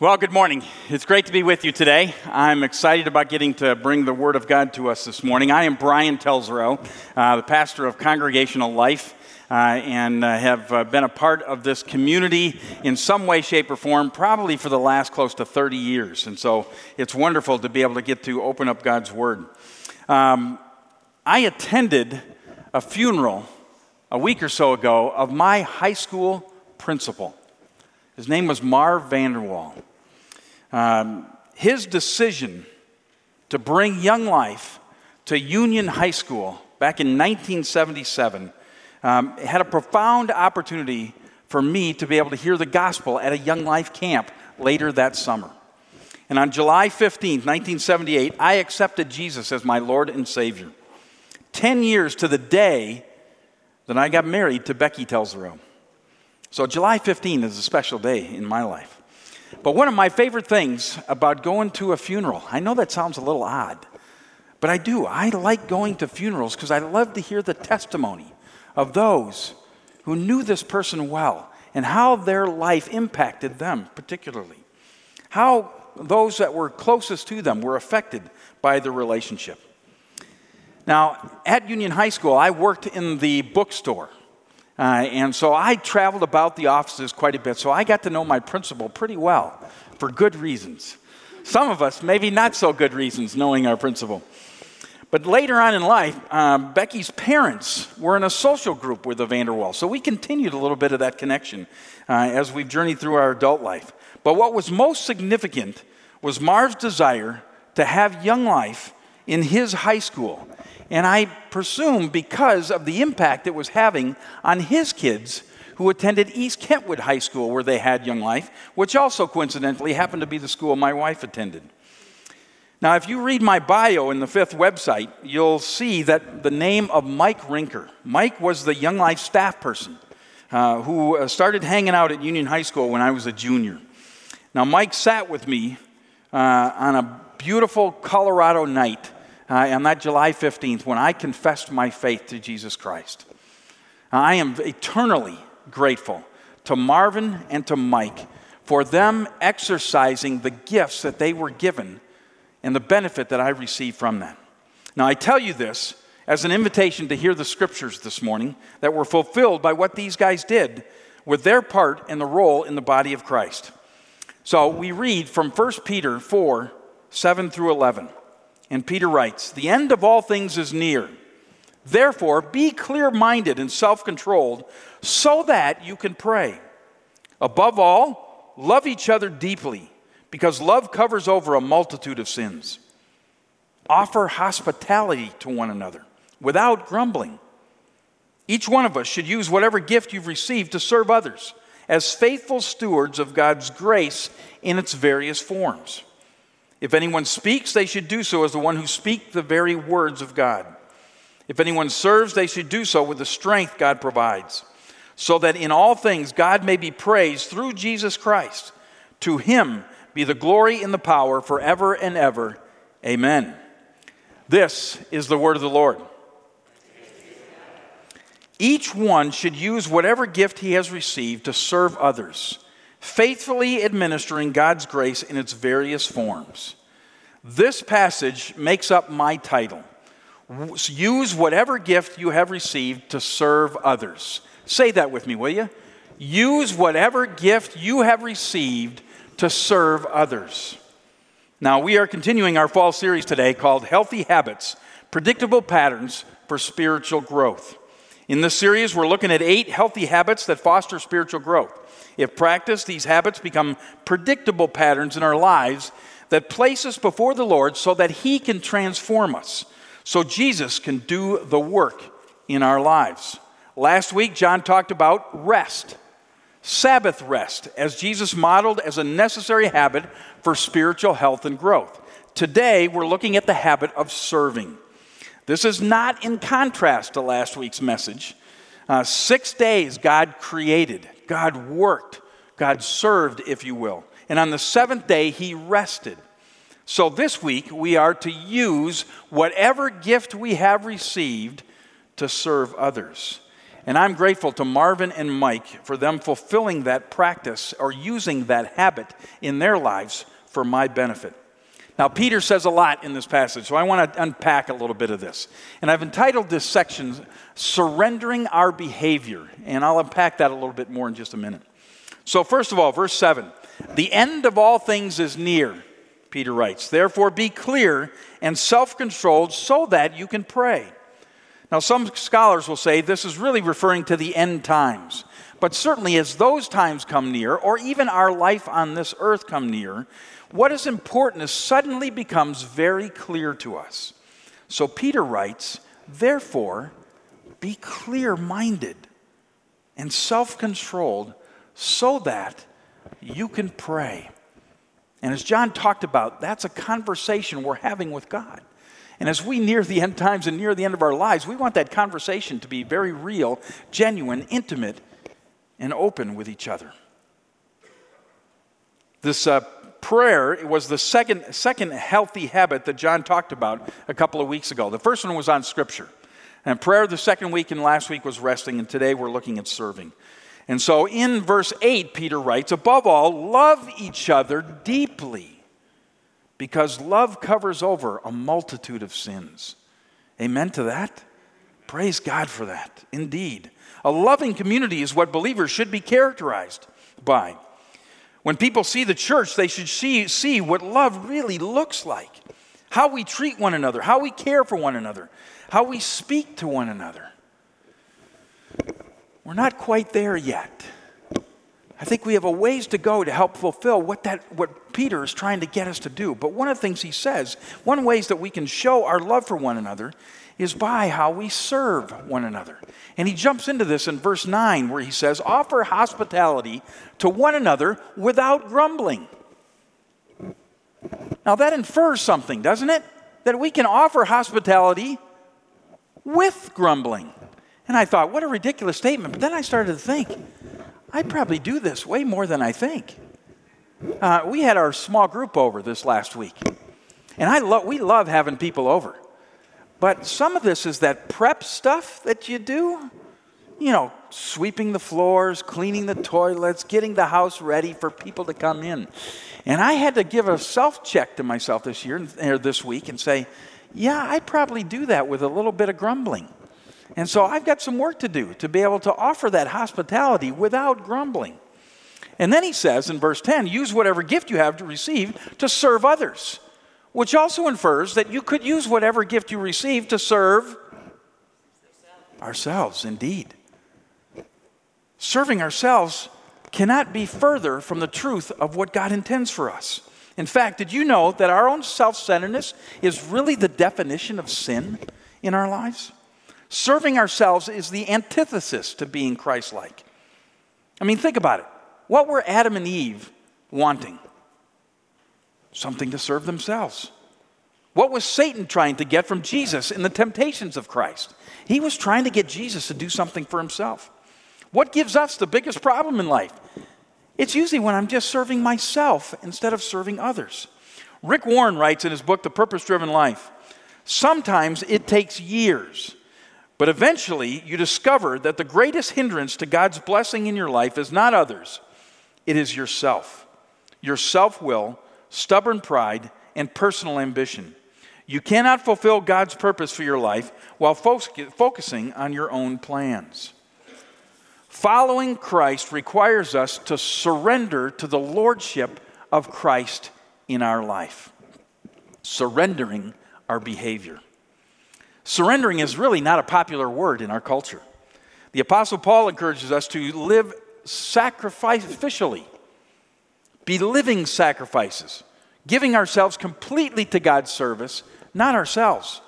Well, good morning. It's great to be with you today. I'm excited about getting to bring the Word of God to us this morning. I am Brian Telsero, uh, the pastor of Congregational Life, uh, and uh, have uh, been a part of this community in some way, shape, or form probably for the last close to 30 years. And so it's wonderful to be able to get to open up God's Word. Um, I attended a funeral a week or so ago of my high school principal. His name was Marv Vanderwall. Um, his decision to bring Young Life to Union High School back in 1977 um, had a profound opportunity for me to be able to hear the gospel at a Young Life camp later that summer. And on July 15, 1978, I accepted Jesus as my Lord and Savior. Ten years to the day that I got married to Becky Telsero. So July 15 is a special day in my life. But one of my favorite things about going to a funeral, I know that sounds a little odd, but I do. I like going to funerals because I love to hear the testimony of those who knew this person well and how their life impacted them particularly. How those that were closest to them were affected by the relationship. Now, at Union High School, I worked in the bookstore. Uh, and so I traveled about the offices quite a bit, so I got to know my principal pretty well for good reasons. Some of us, maybe not so good reasons, knowing our principal. But later on in life, um, Becky's parents were in a social group with the Vanderwall. So we continued a little bit of that connection uh, as we've journeyed through our adult life. But what was most significant was Marv's desire to have Young Life in his high school and I presume because of the impact it was having on his kids who attended East Kentwood High School, where they had Young Life, which also coincidentally happened to be the school my wife attended. Now, if you read my bio in the fifth website, you'll see that the name of Mike Rinker. Mike was the Young Life staff person uh, who uh, started hanging out at Union High School when I was a junior. Now, Mike sat with me uh, on a beautiful Colorado night uh, on that July 15th when I confessed my faith to Jesus Christ. I am eternally grateful to Marvin and to Mike for them exercising the gifts that they were given and the benefit that I received from them. Now, I tell you this as an invitation to hear the scriptures this morning that were fulfilled by what these guys did with their part and the role in the body of Christ. So we read from 1 Peter 4 7 through 11. And Peter writes, The end of all things is near. Therefore, be clear minded and self controlled so that you can pray. Above all, love each other deeply because love covers over a multitude of sins. Offer hospitality to one another without grumbling. Each one of us should use whatever gift you've received to serve others as faithful stewards of God's grace in its various forms. If anyone speaks, they should do so as the one who speaks the very words of God. If anyone serves, they should do so with the strength God provides, so that in all things God may be praised through Jesus Christ. To him be the glory and the power forever and ever. Amen. This is the word of the Lord. Each one should use whatever gift he has received to serve others faithfully administering God's grace in its various forms. This passage makes up my title. Use whatever gift you have received to serve others. Say that with me, will you? Use whatever gift you have received to serve others. Now, we are continuing our fall series today called Healthy Habits Predictable Patterns for Spiritual Growth. In this series, we're looking at eight healthy habits that foster spiritual growth. If practiced, these habits become predictable patterns in our lives that place us before the Lord so that He can transform us, so Jesus can do the work in our lives. Last week, John talked about rest, Sabbath rest, as Jesus modeled as a necessary habit for spiritual health and growth. Today, we're looking at the habit of serving. This is not in contrast to last week's message. Uh, six days God created, God worked, God served, if you will. And on the seventh day, He rested. So this week, we are to use whatever gift we have received to serve others. And I'm grateful to Marvin and Mike for them fulfilling that practice or using that habit in their lives for my benefit. Now, Peter says a lot in this passage, so I want to unpack a little bit of this. And I've entitled this section, Surrendering Our Behavior. And I'll unpack that a little bit more in just a minute. So, first of all, verse 7 The end of all things is near, Peter writes. Therefore, be clear and self controlled so that you can pray. Now, some scholars will say this is really referring to the end times. But certainly, as those times come near, or even our life on this earth come near, what is important is suddenly becomes very clear to us. So Peter writes, Therefore, be clear minded and self controlled so that you can pray. And as John talked about, that's a conversation we're having with God. And as we near the end times and near the end of our lives, we want that conversation to be very real, genuine, intimate, and open with each other. This uh, prayer was the second, second healthy habit that John talked about a couple of weeks ago. The first one was on Scripture. And prayer the second week and last week was resting, and today we're looking at serving. And so in verse 8, Peter writes, Above all, love each other deeply, because love covers over a multitude of sins. Amen to that? Praise God for that. Indeed. A loving community is what believers should be characterized by. When people see the church, they should see, see what love really looks like how we treat one another, how we care for one another, how we speak to one another. We're not quite there yet. I think we have a ways to go to help fulfill what, that, what Peter is trying to get us to do. But one of the things he says, one ways that we can show our love for one another is by how we serve one another. And he jumps into this in verse 9 where he says, Offer hospitality to one another without grumbling. Now that infers something, doesn't it? That we can offer hospitality with grumbling. And I thought, what a ridiculous statement. But then I started to think, I probably do this way more than I think. Uh, we had our small group over this last week. And I lo- we love having people over. But some of this is that prep stuff that you do. You know, sweeping the floors, cleaning the toilets, getting the house ready for people to come in. And I had to give a self check to myself this year or this week and say, yeah, I probably do that with a little bit of grumbling. And so I've got some work to do to be able to offer that hospitality without grumbling. And then he says in verse 10 use whatever gift you have to receive to serve others which also infers that you could use whatever gift you receive to serve ourselves, indeed. Serving ourselves cannot be further from the truth of what God intends for us. In fact, did you know that our own self centeredness is really the definition of sin in our lives? Serving ourselves is the antithesis to being Christ like. I mean, think about it. What were Adam and Eve wanting? Something to serve themselves. What was Satan trying to get from Jesus in the temptations of Christ? He was trying to get Jesus to do something for himself. What gives us the biggest problem in life? It's usually when I'm just serving myself instead of serving others. Rick Warren writes in his book, The Purpose Driven Life sometimes it takes years, but eventually you discover that the greatest hindrance to God's blessing in your life is not others, it is yourself. Your self will stubborn pride, and personal ambition. You cannot fulfill God's purpose for your life while focusing on your own plans. Following Christ requires us to surrender to the lordship of Christ in our life, surrendering our behavior. Surrendering is really not a popular word in our culture. The Apostle Paul encourages us to live sacrificially be living sacrifices, giving ourselves completely to God's service, not ourselves.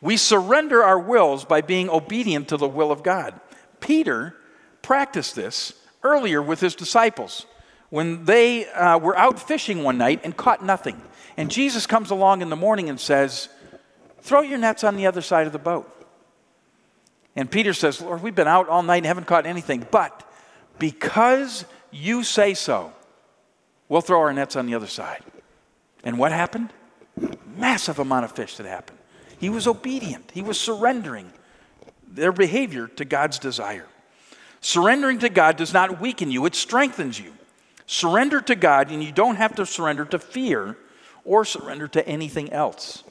We surrender our wills by being obedient to the will of God. Peter practiced this earlier with his disciples when they uh, were out fishing one night and caught nothing. And Jesus comes along in the morning and says, Throw your nets on the other side of the boat. And Peter says, Lord, we've been out all night and haven't caught anything, but because you say so, We'll throw our nets on the other side. And what happened? Massive amount of fish that happened. He was obedient, he was surrendering their behavior to God's desire. Surrendering to God does not weaken you, it strengthens you. Surrender to God, and you don't have to surrender to fear or surrender to anything else.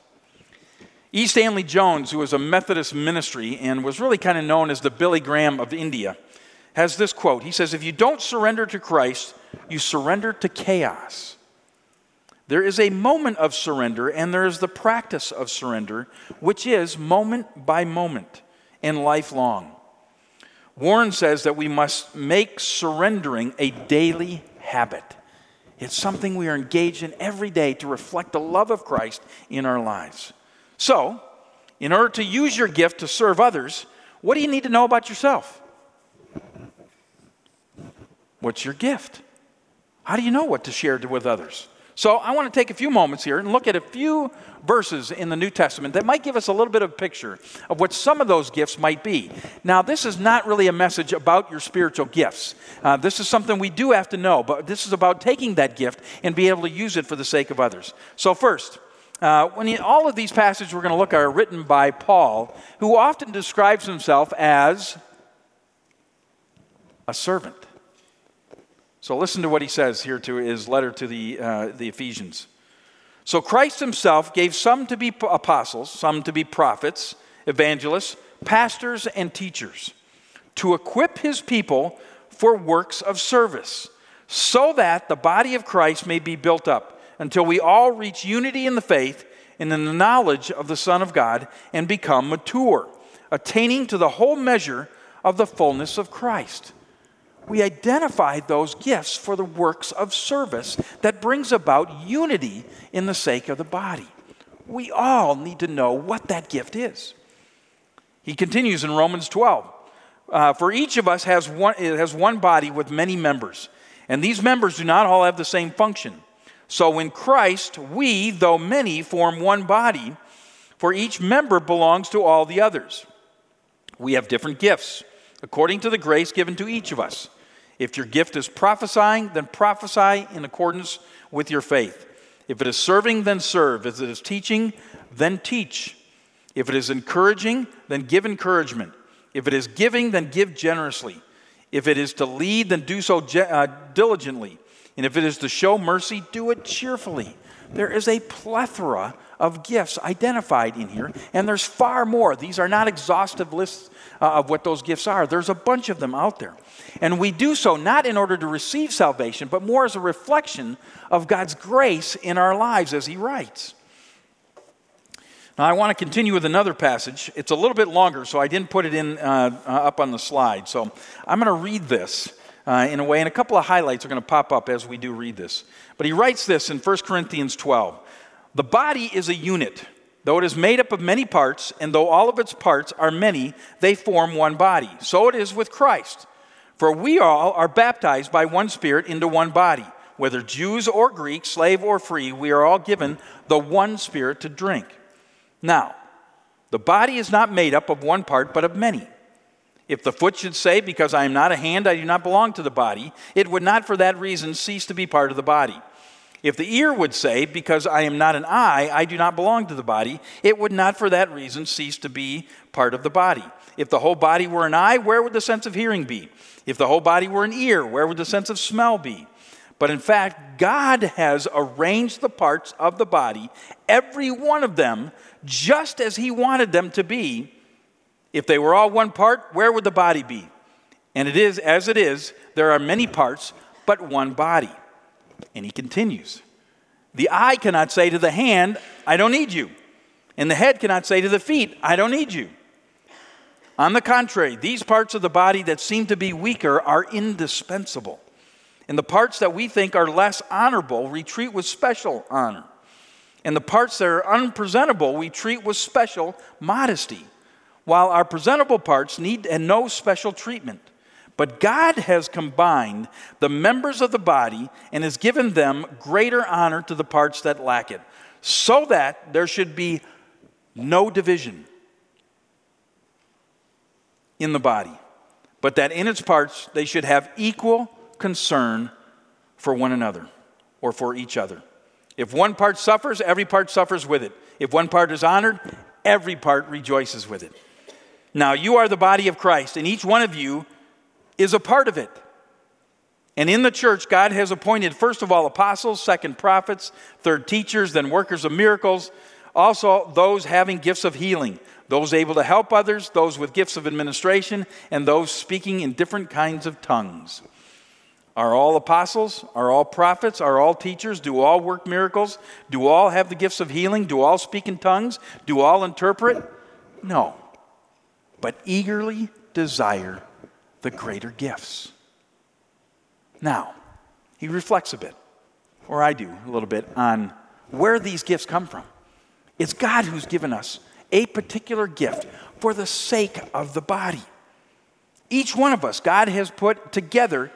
E. Stanley Jones, who was a Methodist ministry and was really kind of known as the Billy Graham of India, has this quote. He says, If you don't surrender to Christ, you surrender to chaos. There is a moment of surrender, and there is the practice of surrender, which is moment by moment and lifelong. Warren says that we must make surrendering a daily habit. It's something we are engaged in every day to reflect the love of Christ in our lives. So, in order to use your gift to serve others, what do you need to know about yourself? What's your gift? How do you know what to share with others? So, I want to take a few moments here and look at a few verses in the New Testament that might give us a little bit of a picture of what some of those gifts might be. Now, this is not really a message about your spiritual gifts. Uh, this is something we do have to know, but this is about taking that gift and be able to use it for the sake of others. So, first, uh, when he, all of these passages we're going to look at are written by Paul, who often describes himself as a servant. So listen to what he says here to his letter to the, uh, the Ephesians. So Christ himself gave some to be apostles, some to be prophets, evangelists, pastors, and teachers to equip his people for works of service, so that the body of Christ may be built up until we all reach unity in the faith and in the knowledge of the Son of God and become mature, attaining to the whole measure of the fullness of Christ we identify those gifts for the works of service that brings about unity in the sake of the body. We all need to know what that gift is. He continues in Romans 12. Uh, for each of us has one, has one body with many members, and these members do not all have the same function. So in Christ, we, though many, form one body, for each member belongs to all the others. We have different gifts, according to the grace given to each of us. If your gift is prophesying, then prophesy in accordance with your faith. If it is serving, then serve. If it is teaching, then teach. If it is encouraging, then give encouragement. If it is giving, then give generously. If it is to lead, then do so uh, diligently. And if it is to show mercy, do it cheerfully. There is a plethora of gifts identified in here, and there's far more. These are not exhaustive lists uh, of what those gifts are, there's a bunch of them out there. And we do so not in order to receive salvation, but more as a reflection of God's grace in our lives, as He writes. Now, I want to continue with another passage. It's a little bit longer, so I didn't put it in uh, uh, up on the slide. So I'm going to read this uh, in a way, and a couple of highlights are going to pop up as we do read this. But he writes this in 1 Corinthians 12 The body is a unit. Though it is made up of many parts, and though all of its parts are many, they form one body. So it is with Christ. For we all are baptized by one Spirit into one body. Whether Jews or Greeks, slave or free, we are all given the one Spirit to drink. Now, the body is not made up of one part, but of many. If the foot should say, Because I am not a hand, I do not belong to the body, it would not for that reason cease to be part of the body. If the ear would say, Because I am not an eye, I do not belong to the body, it would not for that reason cease to be part of the body. If the whole body were an eye, where would the sense of hearing be? If the whole body were an ear, where would the sense of smell be? But in fact, God has arranged the parts of the body, every one of them, just as He wanted them to be if they were all one part, where would the body be? And it is, as it is, there are many parts, but one body. And he continues The eye cannot say to the hand, I don't need you. And the head cannot say to the feet, I don't need you. On the contrary, these parts of the body that seem to be weaker are indispensable. And the parts that we think are less honorable, we treat with special honor. And the parts that are unpresentable, we treat with special modesty while our presentable parts need and no special treatment. But God has combined the members of the body and has given them greater honor to the parts that lack it, so that there should be no division in the body, but that in its parts they should have equal concern for one another or for each other. If one part suffers, every part suffers with it. If one part is honored, every part rejoices with it. Now, you are the body of Christ, and each one of you is a part of it. And in the church, God has appointed, first of all, apostles, second, prophets, third, teachers, then workers of miracles, also those having gifts of healing, those able to help others, those with gifts of administration, and those speaking in different kinds of tongues. Are all apostles? Are all prophets? Are all teachers? Do all work miracles? Do all have the gifts of healing? Do all speak in tongues? Do all interpret? No. But eagerly desire the greater gifts. Now, he reflects a bit, or I do a little bit, on where these gifts come from. It's God who's given us a particular gift for the sake of the body. Each one of us, God has put together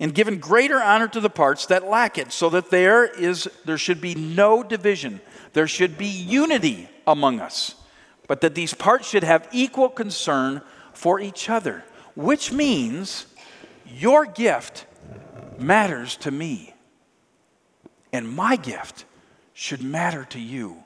and given greater honor to the parts that lack it, so that there is there should be no division. There should be unity among us, but that these parts should have equal concern for each other, which means your gift matters to me. And my gift should matter to you.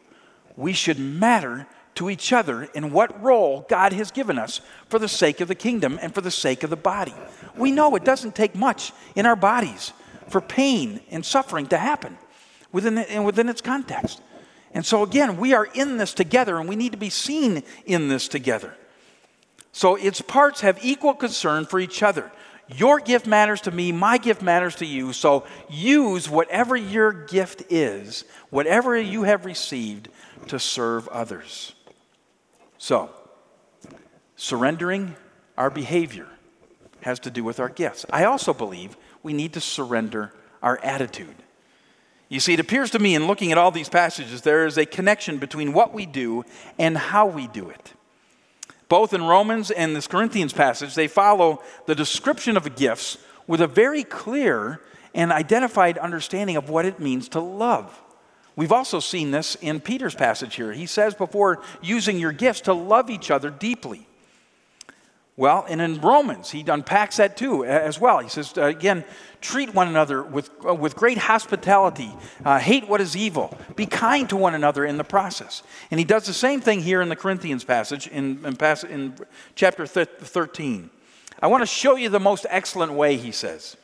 We should matter to each other in what role God has given us for the sake of the kingdom and for the sake of the body. We know it doesn't take much in our bodies for pain and suffering to happen within, the, within its context. And so, again, we are in this together and we need to be seen in this together. So, its parts have equal concern for each other. Your gift matters to me, my gift matters to you. So use whatever your gift is, whatever you have received, to serve others. So, surrendering our behavior has to do with our gifts. I also believe we need to surrender our attitude. You see, it appears to me in looking at all these passages, there is a connection between what we do and how we do it. Both in Romans and this Corinthians passage, they follow the description of gifts with a very clear and identified understanding of what it means to love. We've also seen this in Peter's passage here. He says, before using your gifts, to love each other deeply. Well, and in Romans, he unpacks that too as well. He says, uh, again, treat one another with, uh, with great hospitality, uh, hate what is evil, be kind to one another in the process. And he does the same thing here in the Corinthians passage in, in, pass, in chapter 13. I want to show you the most excellent way, he says.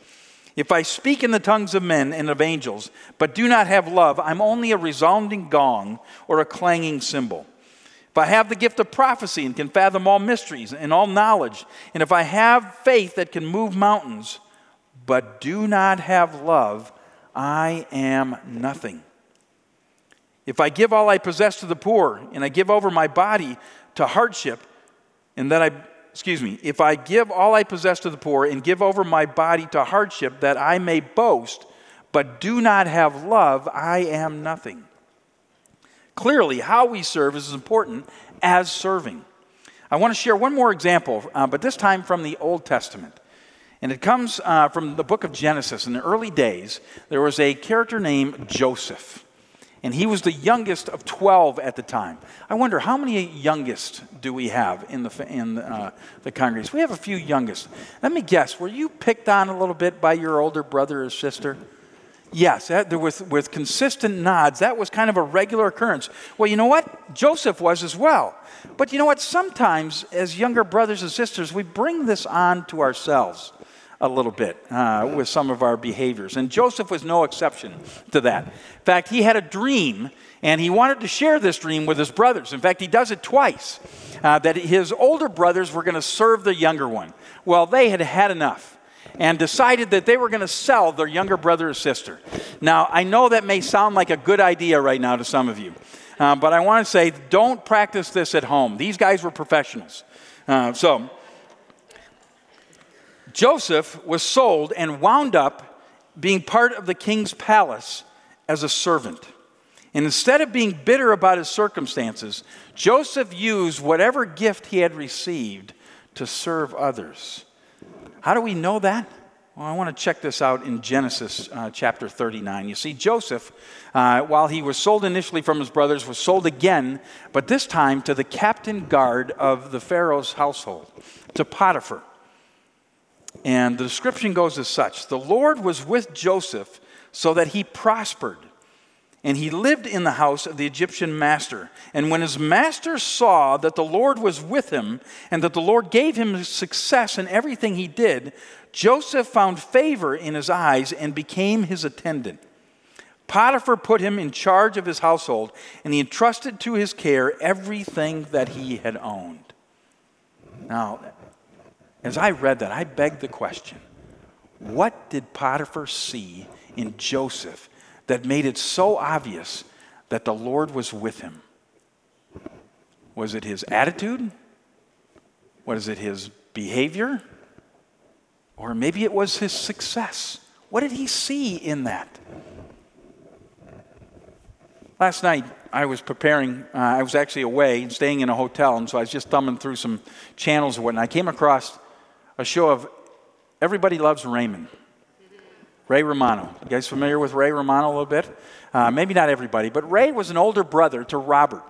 If I speak in the tongues of men and of angels, but do not have love, I'm only a resounding gong or a clanging cymbal. If I have the gift of prophecy and can fathom all mysteries and all knowledge, and if I have faith that can move mountains, but do not have love, I am nothing. If I give all I possess to the poor, and I give over my body to hardship, and that I, excuse me, if I give all I possess to the poor and give over my body to hardship that I may boast, but do not have love, I am nothing. Clearly, how we serve is as important as serving. I want to share one more example, uh, but this time from the Old Testament. And it comes uh, from the book of Genesis. In the early days, there was a character named Joseph. And he was the youngest of 12 at the time. I wonder how many youngest do we have in the, in uh, the congregation? We have a few youngest. Let me guess, were you picked on a little bit by your older brother or sister? Yes, that, with, with consistent nods, that was kind of a regular occurrence. Well, you know what? Joseph was as well. But you know what? Sometimes, as younger brothers and sisters, we bring this on to ourselves a little bit uh, with some of our behaviors. And Joseph was no exception to that. In fact, he had a dream, and he wanted to share this dream with his brothers. In fact, he does it twice uh, that his older brothers were going to serve the younger one. Well, they had had enough and decided that they were going to sell their younger brother or sister. Now, I know that may sound like a good idea right now to some of you, uh, but I want to say don't practice this at home. These guys were professionals. Uh, so, Joseph was sold and wound up being part of the king's palace as a servant. And instead of being bitter about his circumstances, Joseph used whatever gift he had received to serve others. How do we know that? Well, I want to check this out in Genesis uh, chapter 39. You see, Joseph, uh, while he was sold initially from his brothers, was sold again, but this time to the captain guard of the Pharaoh's household, to Potiphar. And the description goes as such The Lord was with Joseph so that he prospered and he lived in the house of the Egyptian master. And when his master saw that the Lord was with him and that the Lord gave him success in everything he did, Joseph found favor in his eyes and became his attendant. Potiphar put him in charge of his household, and he entrusted to his care everything that he had owned. Now, as I read that, I begged the question what did Potiphar see in Joseph that made it so obvious that the Lord was with him? Was it his attitude? Was it his behavior? Or maybe it was his success. What did he see in that? Last night, I was preparing, uh, I was actually away and staying in a hotel, and so I was just thumbing through some channels and whatnot. I came across a show of Everybody Loves Raymond. Ray Romano. You guys familiar with Ray Romano a little bit? Uh, maybe not everybody, but Ray was an older brother to Robert.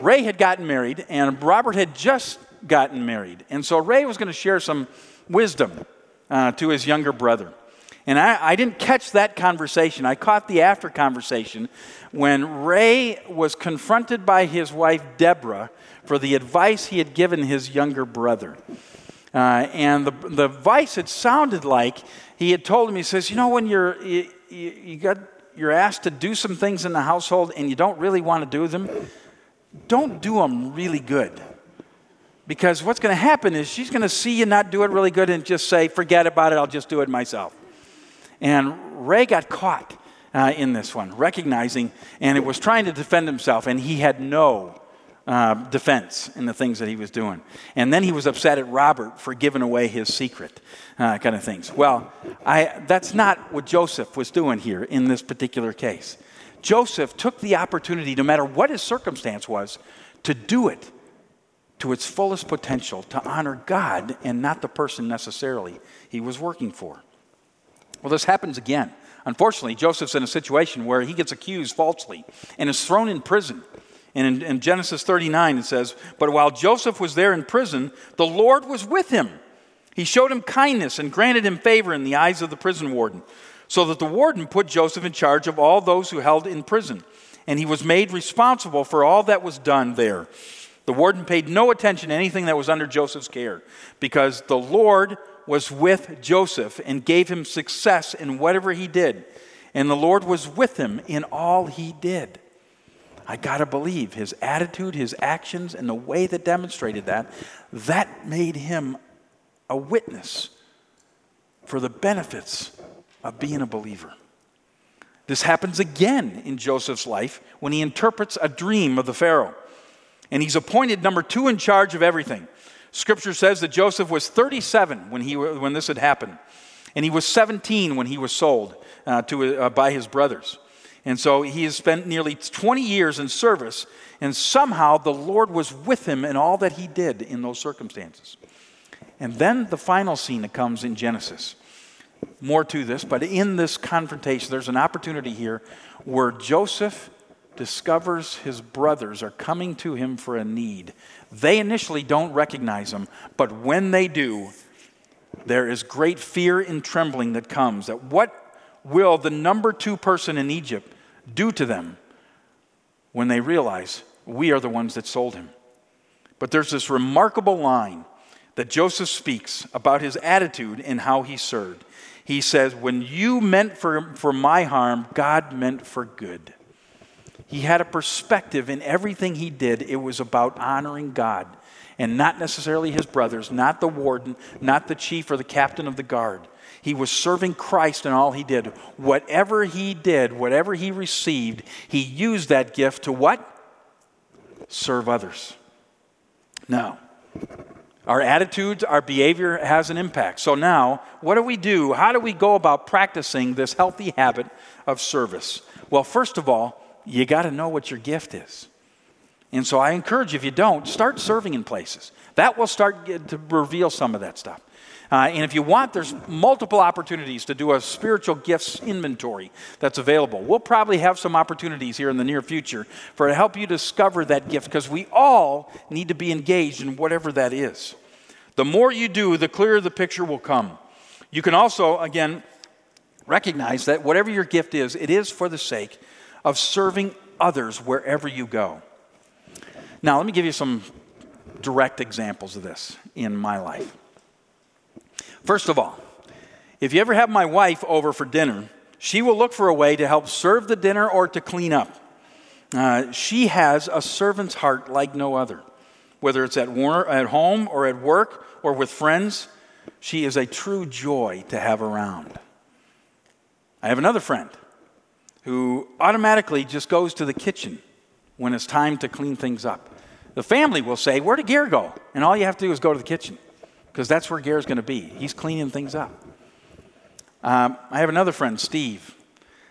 Ray had gotten married, and Robert had just gotten married. And so Ray was going to share some wisdom uh, to his younger brother. And I, I, didn't catch that conversation. I caught the after conversation when Ray was confronted by his wife, Deborah, for the advice he had given his younger brother. Uh, and the, the advice, it sounded like he had told him, he says, You know, when you're, you, you got, you're asked to do some things in the household and you don't really want to do them, don't do them really good. Because what's going to happen is she's going to see you not do it really good and just say, Forget about it, I'll just do it myself. And Ray got caught uh, in this one, recognizing, and it was trying to defend himself, and he had no uh, defense in the things that he was doing. And then he was upset at Robert for giving away his secret, uh, kind of things. Well, I, that's not what Joseph was doing here in this particular case. Joseph took the opportunity, no matter what his circumstance was, to do it to its fullest potential, to honor God and not the person necessarily he was working for. Well, this happens again. Unfortunately, Joseph's in a situation where he gets accused falsely and is thrown in prison. And in, in, Genesis 39, it says, But while Joseph was there in prison, the Lord was with him. He showed him kindness and granted him favor in the eyes of the prison warden, so that the warden put Joseph in charge of all those who held in prison. And he was made responsible for all that was done there. The warden paid no attention to anything that was under Joseph's care, because the Lord was with Joseph and gave him success in whatever he did. And the Lord was with him in all he did. I got to believe his attitude, his actions, and the way that demonstrated that, that made him a witness for the benefits of being a believer. This happens again in Joseph's life when he interprets a dream of the Pharaoh. And he's appointed number two in charge of everything. Scripture says that Joseph was 37 when, he, when this had happened, and he was 17 when he was sold uh, to, uh, by his brothers. And so he has spent nearly 20 years in service, and somehow the Lord was with him in all that he did in those circumstances. And then the final scene that comes in Genesis. More to this, but in this confrontation, there's an opportunity here where Joseph discovers his brothers are coming to him for a need. They initially don't recognize him, but when they do, there is great fear and trembling that comes. That what will the number two person in Egypt do to them when they realize we are the ones that sold him? But there's this remarkable line that Joseph speaks about his attitude and how he served. He says, When you meant for, for my harm, God meant for good. He had a perspective in everything he did. It was about honoring God and not necessarily his brothers, not the warden, not the chief or the captain of the guard. He was serving Christ in all he did. Whatever he did, whatever he received, he used that gift to what? Serve others. Now, our attitudes, our behavior has an impact. So now, what do we do? How do we go about practicing this healthy habit of service? Well, first of all, you got to know what your gift is. And so I encourage you, if you don't, start serving in places. That will start to reveal some of that stuff. Uh, and if you want, there's multiple opportunities to do a spiritual gifts inventory that's available. We'll probably have some opportunities here in the near future for to help you discover that gift because we all need to be engaged in whatever that is. The more you do, the clearer the picture will come. You can also, again, recognize that whatever your gift is, it is for the sake of serving others wherever you go. Now, let me give you some direct examples of this in my life. First of all, if you ever have my wife over for dinner, she will look for a way to help serve the dinner or to clean up. Uh, she has a servant's heart like no other. Whether it's at, war- at home or at work or with friends, she is a true joy to have around. I have another friend who automatically just goes to the kitchen when it's time to clean things up. The family will say, Where did Gear go? And all you have to do is go to the kitchen because that's where Gare's going to be. He's cleaning things up. Um, I have another friend, Steve,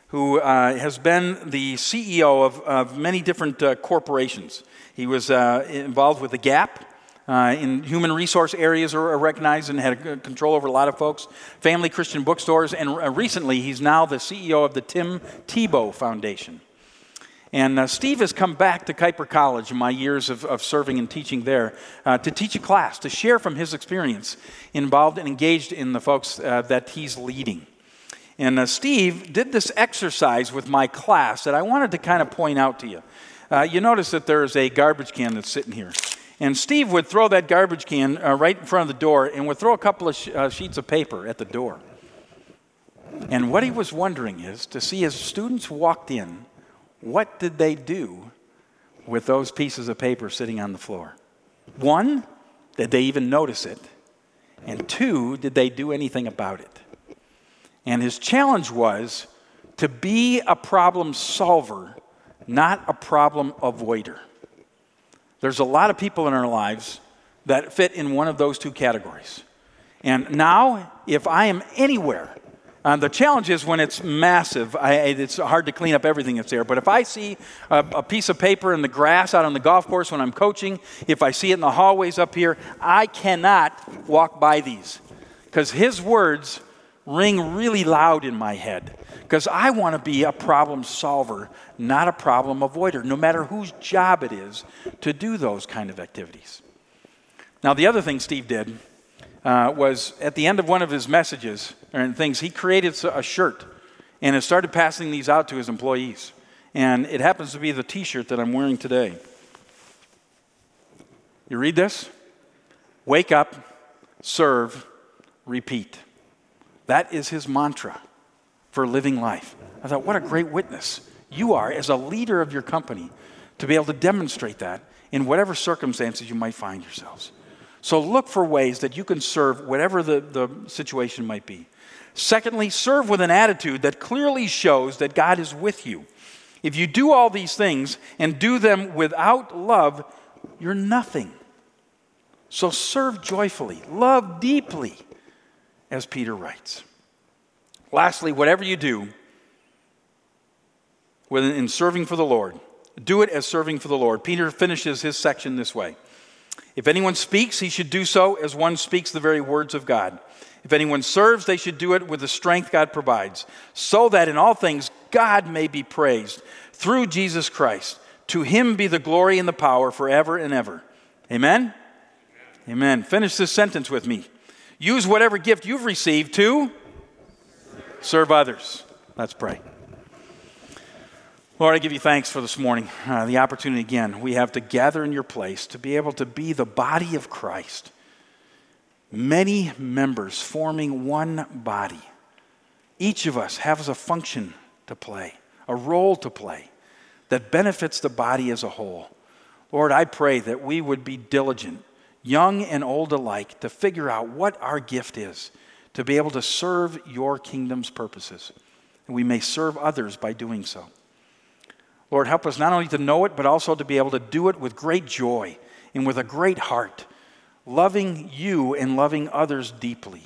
who uh, has been the CEO of, of many different uh, corporations. He was uh, involved with the Gap. Uh, in human resource areas are recognized and had control over a lot of folks. Family Christian bookstores, and uh, recently he's now the CEO of the Tim Tebow Foundation. And uh, Steve has come back to Kuiper College in my years of, of serving and teaching there uh, to teach a class, to share from his experience involved and engaged in the folks uh, that he's leading. And uh, Steve did this exercise with my class that I wanted to kind of point out to you. Uh, you notice that there's a garbage can that's sitting here. And Steve would throw that garbage can uh, right in front of the door and would throw a couple of sh- sheets of paper at the door. And what he was wondering is to see as students walked in, what did they do with those pieces of paper sitting on the floor? One, did they even notice it? And two, did they do anything about it? And his challenge was to be a problem solver, not a problem avoider. There's a lot of people in our lives that fit in one of those two categories. And now, if I am anywhere um, the challenge is when it's massive, I, it's hard to clean up everything that's there. But if I see a, a, piece of paper in the grass out on the golf course when I'm coaching, if I see it in the hallways up here, I cannot walk by these because his words ring really loud in my head because I want to be a problem solver, not a problem avoider, no matter whose job it is to do those kind of activities. Now, the other thing Steve did uh, was at the end of one of his messages and things, he created a shirt and has started passing these out to his employees. And it happens to be the t shirt that I'm wearing today. You read this? Wake up, serve, repeat. That is his mantra for living life. I thought, what a great witness you are as a leader of your company to be able to demonstrate that in whatever circumstances you might find yourselves. So look for ways that you can serve whatever the, the situation might be. Secondly, serve with an attitude that clearly shows that God is with you. If you do all these things and do them without love, you're nothing. So serve joyfully, love deeply, as Peter writes. Lastly, whatever you do in serving for the Lord, do it as serving for the Lord. Peter finishes his section this way if anyone speaks, he should do so as one speaks the very words of God. If anyone serves, they should do it with the strength God provides, so that in all things God may be praised through Jesus Christ. To him be the glory and the power forever and ever. Amen? Amen. Amen. Finish this sentence with me. Use whatever gift you've received to serve others. Let's pray. Lord, I give you thanks for this morning, uh, the opportunity again we have to gather in your place to be able to be the body of Christ. Many members forming one body. Each of us has a function to play, a role to play that benefits the body as a whole. Lord, I pray that we would be diligent, young and old alike, to figure out what our gift is, to be able to serve your kingdom's purposes. And we may serve others by doing so. Lord, help us not only to know it, but also to be able to do it with great joy and with a great heart, loving you and loving others deeply.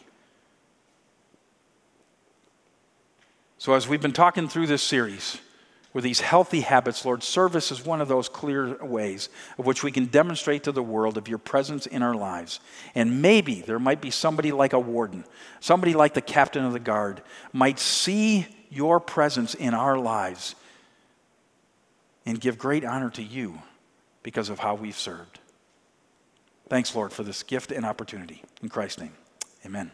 So, as we've been talking through this series, with these healthy habits, Lord, service is one of those clear ways of which we can demonstrate to the world of your presence in our lives. And maybe there might be somebody like a warden, somebody like the captain of the guard, might see your presence in our lives and give great honor to you because of how we've served. Thanks, Lord, for this gift and opportunity. In Christ's name, amen.